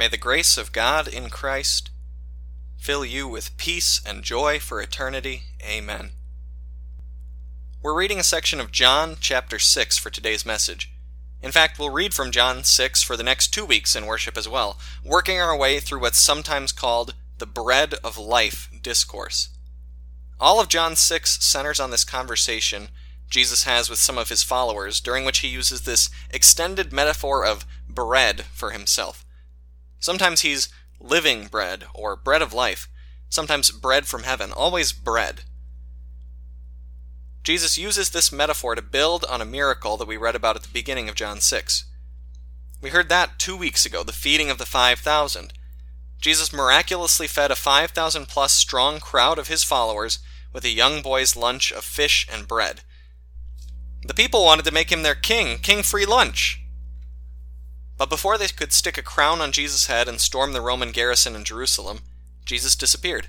May the grace of God in Christ fill you with peace and joy for eternity. Amen. We're reading a section of John chapter 6 for today's message. In fact, we'll read from John 6 for the next two weeks in worship as well, working our way through what's sometimes called the bread of life discourse. All of John 6 centers on this conversation Jesus has with some of his followers, during which he uses this extended metaphor of bread for himself. Sometimes he's living bread or bread of life, sometimes bread from heaven, always bread. Jesus uses this metaphor to build on a miracle that we read about at the beginning of John 6. We heard that two weeks ago, the feeding of the 5,000. Jesus miraculously fed a 5,000 plus strong crowd of his followers with a young boy's lunch of fish and bread. The people wanted to make him their king, king free lunch. But before they could stick a crown on Jesus' head and storm the Roman garrison in Jerusalem, Jesus disappeared.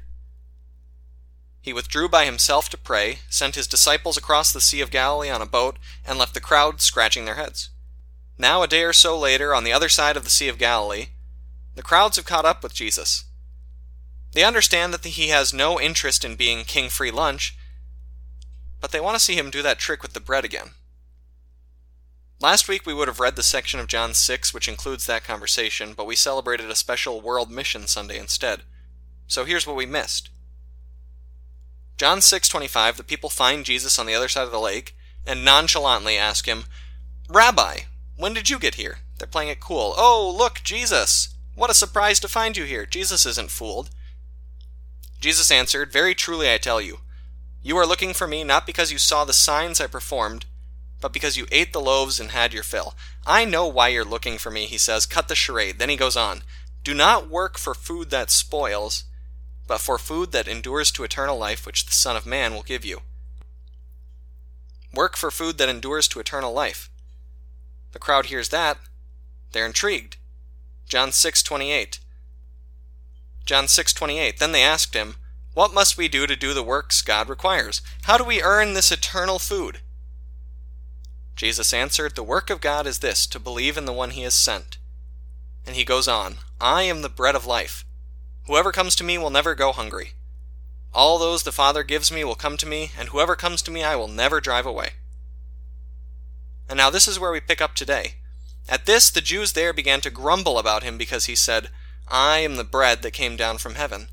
He withdrew by himself to pray, sent his disciples across the Sea of Galilee on a boat, and left the crowd scratching their heads. Now, a day or so later, on the other side of the Sea of Galilee, the crowds have caught up with Jesus. They understand that he has no interest in being king free lunch, but they want to see him do that trick with the bread again. Last week we would have read the section of John 6 which includes that conversation, but we celebrated a special World Mission Sunday instead. So here's what we missed. John 6:25, the people find Jesus on the other side of the lake and nonchalantly ask him, "Rabbi, when did you get here?" They're playing it cool. "Oh, look, Jesus! What a surprise to find you here. Jesus isn't fooled." Jesus answered, "Very truly I tell you, you are looking for me not because you saw the signs I performed, but because you ate the loaves and had your fill. I know why you're looking for me, he says. Cut the charade. Then he goes on. Do not work for food that spoils, but for food that endures to eternal life, which the Son of Man will give you. Work for food that endures to eternal life. The crowd hears that. They're intrigued. John 6:28. John 6:28. Then they asked him, "What must we do to do the works God requires? How do we earn this eternal food?" Jesus answered, The work of God is this, to believe in the one he has sent. And he goes on, I am the bread of life. Whoever comes to me will never go hungry. All those the Father gives me will come to me, and whoever comes to me I will never drive away. And now this is where we pick up today. At this, the Jews there began to grumble about him because he said, I am the bread that came down from heaven.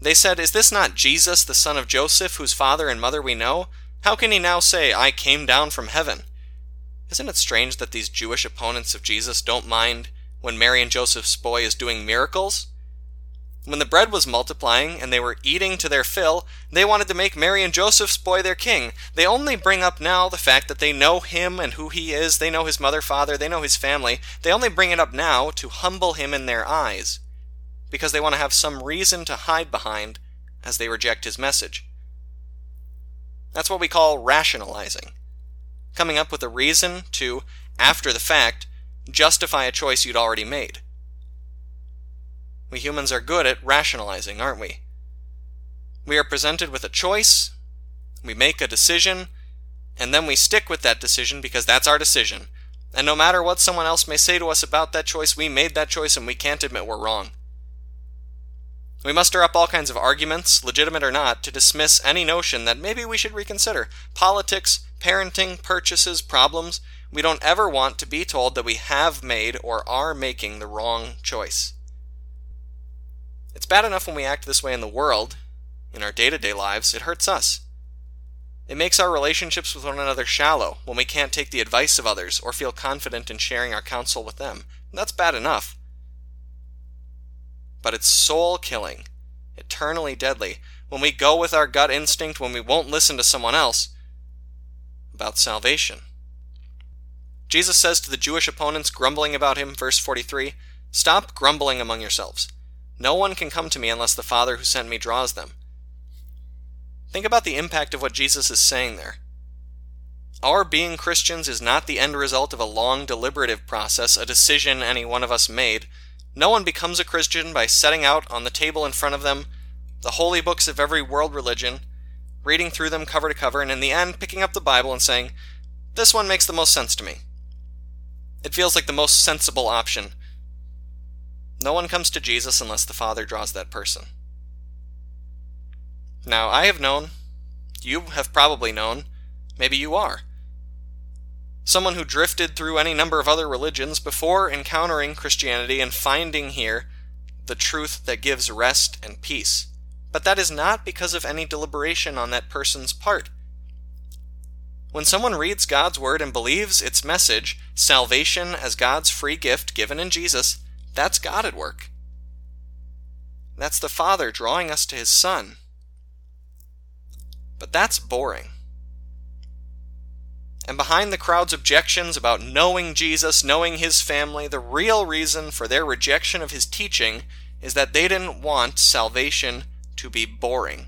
They said, Is this not Jesus, the son of Joseph, whose father and mother we know? How can he now say, I came down from heaven? Isn't it strange that these Jewish opponents of Jesus don't mind when Mary and Joseph's boy is doing miracles? When the bread was multiplying and they were eating to their fill, they wanted to make Mary and Joseph's boy their king. They only bring up now the fact that they know him and who he is, they know his mother, father, they know his family. They only bring it up now to humble him in their eyes, because they want to have some reason to hide behind as they reject his message. That's what we call rationalizing. Coming up with a reason to, after the fact, justify a choice you'd already made. We humans are good at rationalizing, aren't we? We are presented with a choice, we make a decision, and then we stick with that decision because that's our decision. And no matter what someone else may say to us about that choice, we made that choice and we can't admit we're wrong. We muster up all kinds of arguments, legitimate or not, to dismiss any notion that maybe we should reconsider. Politics, parenting, purchases, problems. We don't ever want to be told that we have made or are making the wrong choice. It's bad enough when we act this way in the world, in our day to day lives, it hurts us. It makes our relationships with one another shallow when we can't take the advice of others or feel confident in sharing our counsel with them. That's bad enough but it's soul killing, eternally deadly, when we go with our gut instinct, when we won't listen to someone else about salvation. Jesus says to the Jewish opponents grumbling about him, verse 43, Stop grumbling among yourselves. No one can come to me unless the Father who sent me draws them. Think about the impact of what Jesus is saying there. Our being Christians is not the end result of a long deliberative process, a decision any one of us made, no one becomes a Christian by setting out on the table in front of them the holy books of every world religion, reading through them cover to cover, and in the end picking up the Bible and saying, This one makes the most sense to me. It feels like the most sensible option. No one comes to Jesus unless the Father draws that person. Now, I have known, you have probably known, maybe you are. Someone who drifted through any number of other religions before encountering Christianity and finding here the truth that gives rest and peace. But that is not because of any deliberation on that person's part. When someone reads God's Word and believes its message, salvation as God's free gift given in Jesus, that's God at work. That's the Father drawing us to His Son. But that's boring. And behind the crowd's objections about knowing Jesus, knowing his family, the real reason for their rejection of his teaching is that they didn't want salvation to be boring.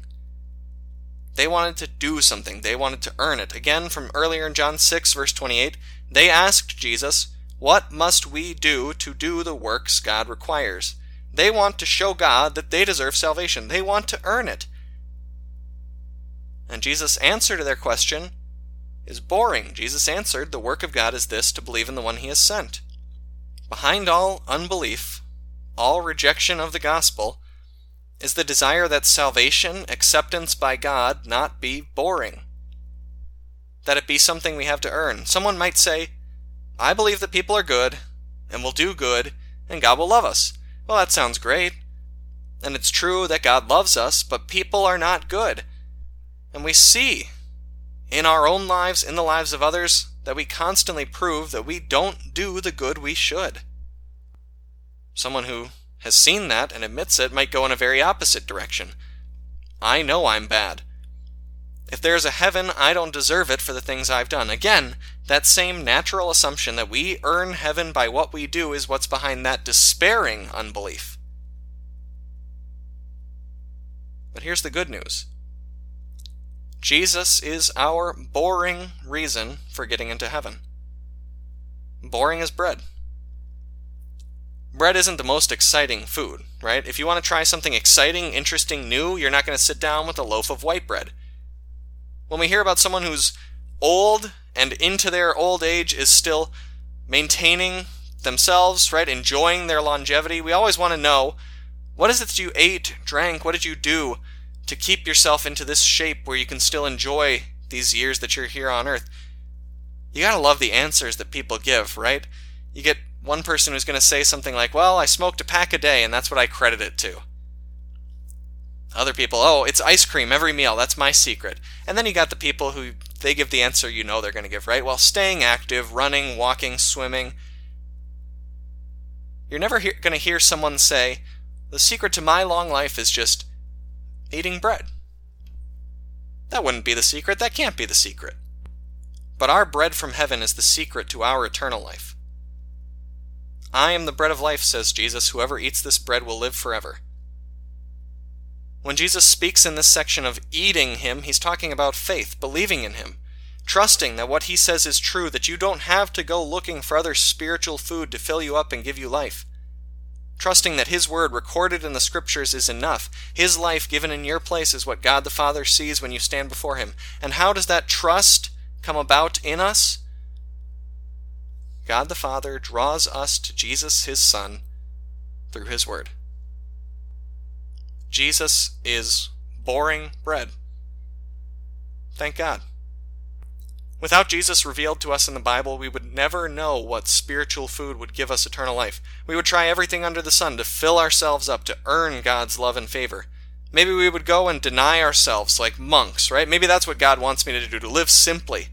They wanted to do something, they wanted to earn it. Again, from earlier in John 6, verse 28, they asked Jesus, What must we do to do the works God requires? They want to show God that they deserve salvation, they want to earn it. And Jesus' answer to their question is boring. Jesus answered, The work of God is this to believe in the one he has sent. Behind all unbelief, all rejection of the gospel, is the desire that salvation, acceptance by God, not be boring. That it be something we have to earn. Someone might say, I believe that people are good, and will do good, and God will love us. Well, that sounds great. And it's true that God loves us, but people are not good. And we see in our own lives, in the lives of others, that we constantly prove that we don't do the good we should. Someone who has seen that and admits it might go in a very opposite direction. I know I'm bad. If there's a heaven, I don't deserve it for the things I've done. Again, that same natural assumption that we earn heaven by what we do is what's behind that despairing unbelief. But here's the good news Jesus is our boring reason for getting into heaven. Boring as bread. Bread isn't the most exciting food, right? If you want to try something exciting, interesting, new, you're not going to sit down with a loaf of white bread. When we hear about someone who's old and into their old age is still maintaining themselves, right, enjoying their longevity, we always want to know what is it that you ate, drank, what did you do to keep yourself into this shape where you can still enjoy these years that you're here on earth. You gotta love the answers that people give, right? You get one person who's gonna say something like, Well, I smoked a pack a day, and that's what I credit it to. Other people, oh, it's ice cream every meal. That's my secret. And then you got the people who they give the answer you know they're to give, right? Well, staying active, running, walking, swimming. You're never he- to hear someone say, the secret to my long life is just eating bread. That wouldn't be the secret. That can't be the secret. But our bread from heaven is the secret to our eternal life. I am the bread of life, says Jesus. Whoever eats this bread will live forever. When Jesus speaks in this section of eating him, he's talking about faith, believing in him, trusting that what he says is true, that you don't have to go looking for other spiritual food to fill you up and give you life trusting that His word recorded in the Scriptures is enough. His life given in your place is what God the Father sees when you stand before Him. And how does that trust come about in us? God the Father draws us to Jesus, His Son, through His Word. Jesus is boring bread. Thank God. Without Jesus revealed to us in the Bible, we would never know what spiritual food would give us eternal life. We would try everything under the sun to fill ourselves up to earn God's love and favor. Maybe we would go and deny ourselves like monks, right? Maybe that's what God wants me to do, to live simply.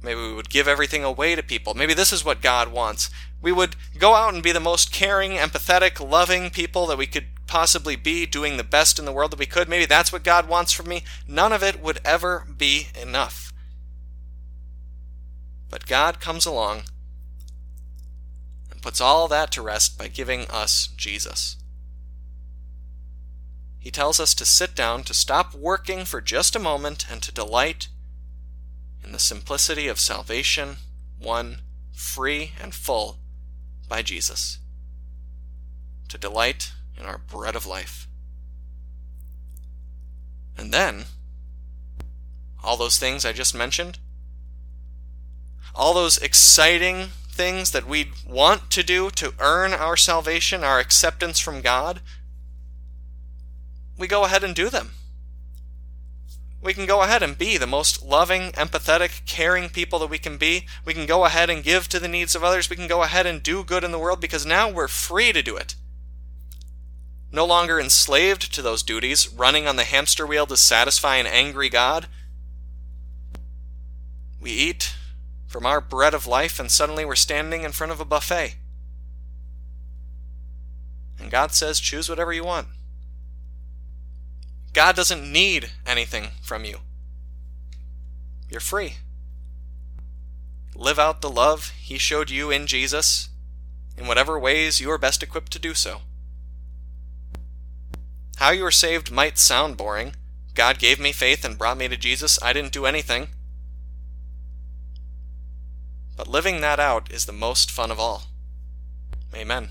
Maybe we would give everything away to people. Maybe this is what God wants. We would go out and be the most caring, empathetic, loving people that we could possibly be, doing the best in the world that we could. Maybe that's what God wants from me. None of it would ever be enough. But God comes along and puts all that to rest by giving us Jesus. He tells us to sit down, to stop working for just a moment, and to delight in the simplicity of salvation, won free and full by Jesus. To delight in our bread of life. And then, all those things I just mentioned, all those exciting things that we want to do to earn our salvation, our acceptance from God, we go ahead and do them. We can go ahead and be the most loving, empathetic, caring people that we can be. We can go ahead and give to the needs of others. We can go ahead and do good in the world because now we're free to do it. No longer enslaved to those duties, running on the hamster wheel to satisfy an angry God. We eat from our bread of life, and suddenly we're standing in front of a buffet. And God says, choose whatever you want. God doesn't need anything from you. You're free. Live out the love He showed you in Jesus in whatever ways you are best equipped to do so. How you were saved might sound boring. God gave me faith and brought me to Jesus. I didn't do anything. But living that out is the most fun of all. Amen.